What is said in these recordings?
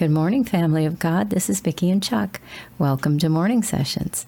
Good morning, family of God. This is Vicki and Chuck. Welcome to Morning Sessions.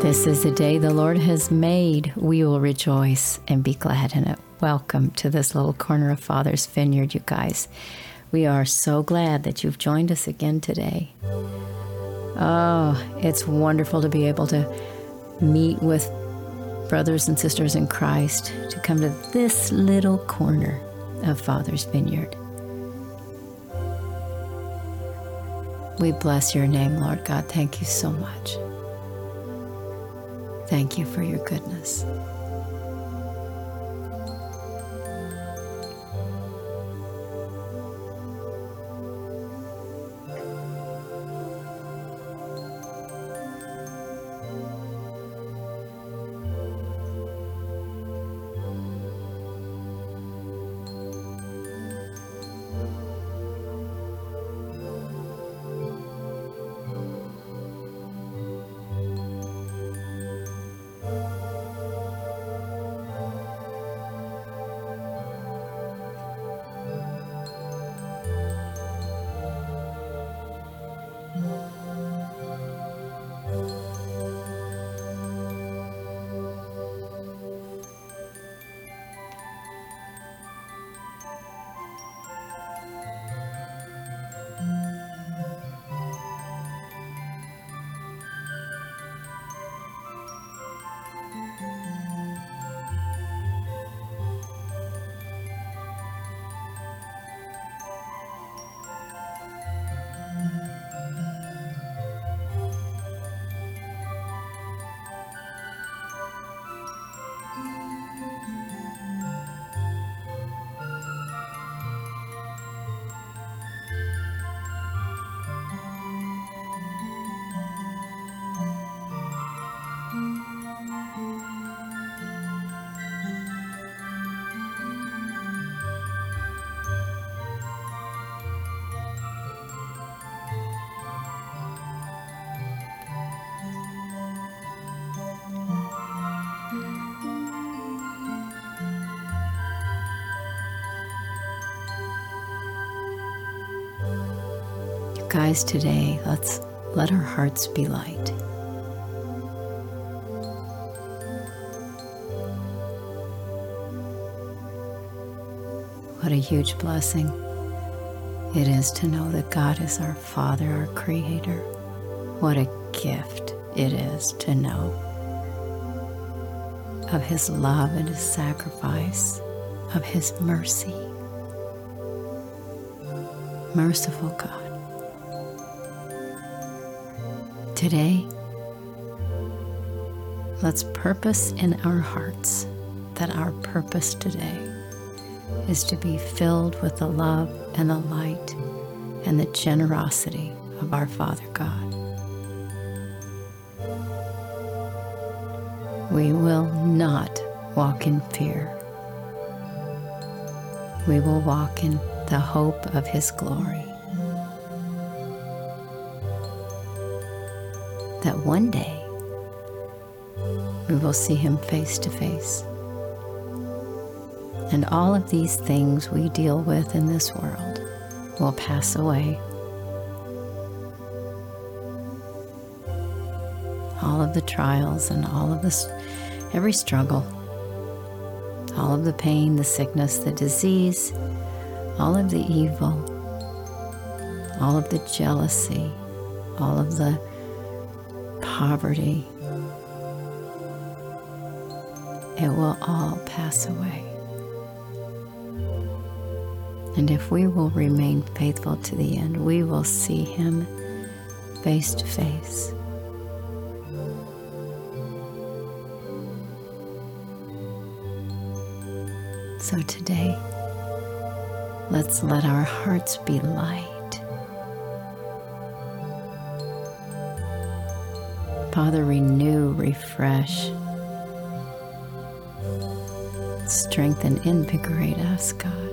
This is the day the Lord has made. We will rejoice and be glad in it. Welcome to this little corner of Father's Vineyard, you guys. We are so glad that you've joined us again today. Oh, it's wonderful to be able to meet with brothers and sisters in Christ, to come to this little corner of Father's Vineyard. We bless your name, Lord God. Thank you so much. Thank you for your goodness. Guys, today, let's let our hearts be light. What a huge blessing it is to know that God is our Father, our Creator. What a gift it is to know of His love and His sacrifice, of His mercy. Merciful God. Today, let's purpose in our hearts that our purpose today is to be filled with the love and the light and the generosity of our Father God. We will not walk in fear. We will walk in the hope of His glory. That one day we will see him face to face. And all of these things we deal with in this world will pass away. All of the trials and all of this, every struggle, all of the pain, the sickness, the disease, all of the evil, all of the jealousy, all of the poverty, it will all pass away. And if we will remain faithful to the end, we will see Him face to face. So today, let's let our hearts be light. Father, renew, refresh, strengthen, invigorate us, God.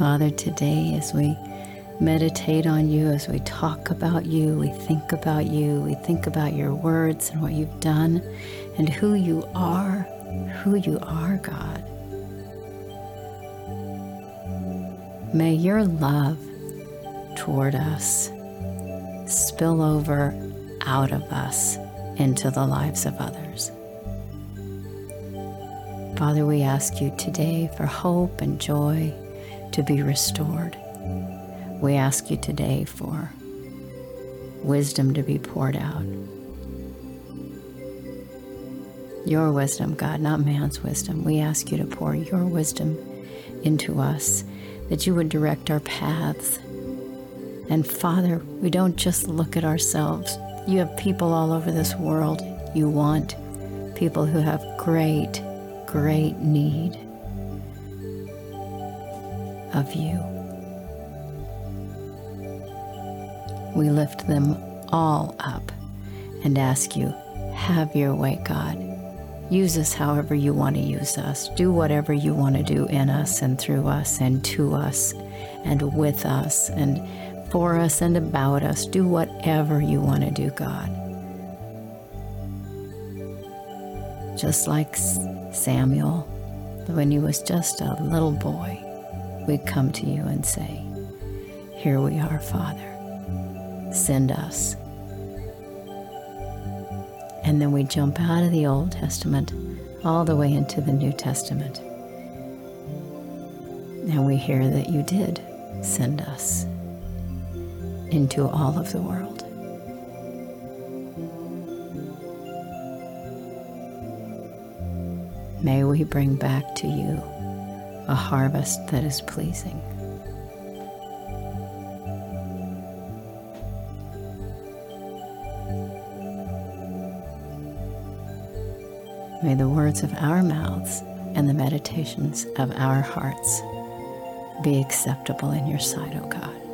Father, today as we meditate on you, as we talk about you, we think about you, we think about your words and what you've done and who you are, who you are, God. May your love toward us spill over out of us into the lives of others. Father, we ask you today for hope and joy to be restored. We ask you today for wisdom to be poured out. Your wisdom, God, not man's wisdom. We ask you to pour your wisdom into us, that you would direct our paths. And Father, we don't just look at ourselves. You have people all over this world. You want people who have great, great need of you. We lift them all up and ask you, have your way, God. Use us however you want to use us. Do whatever you want to do in us and through us and to us and with us and for us and about us. Do whatever you want to do, God. Just like Samuel, when he was just a little boy we come to you and say, Here we are, Father. Send us. And then we jump out of the Old Testament all the way into the New Testament. And we hear that you did send us into all of the world. May we bring back to you a harvest that is pleasing. May the words of our mouths and the meditations of our hearts be acceptable in your sight, O God.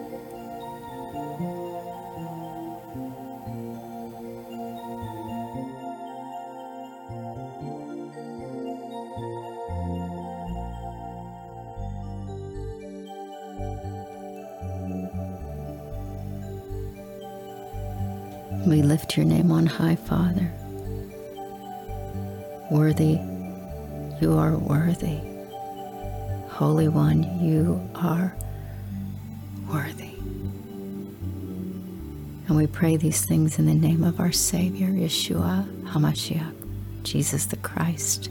We lift your name on high, Father. Worthy, you are worthy. Holy One, you are worthy. And we pray these things in the name of our Savior, Yeshua HaMashiach, Jesus the Christ,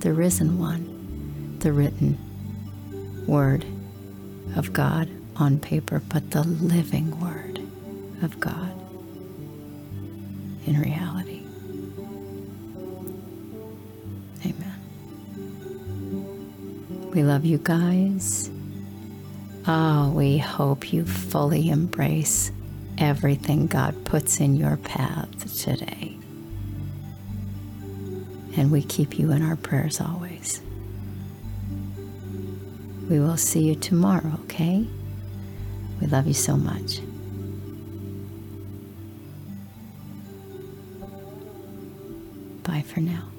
the risen one, the written word of God on paper, but the living word of God in reality. Amen. We love you guys. Oh, we hope you fully embrace everything God puts in your path today. And we keep you in our prayers always. We will see you tomorrow, okay? We love you so much. For now.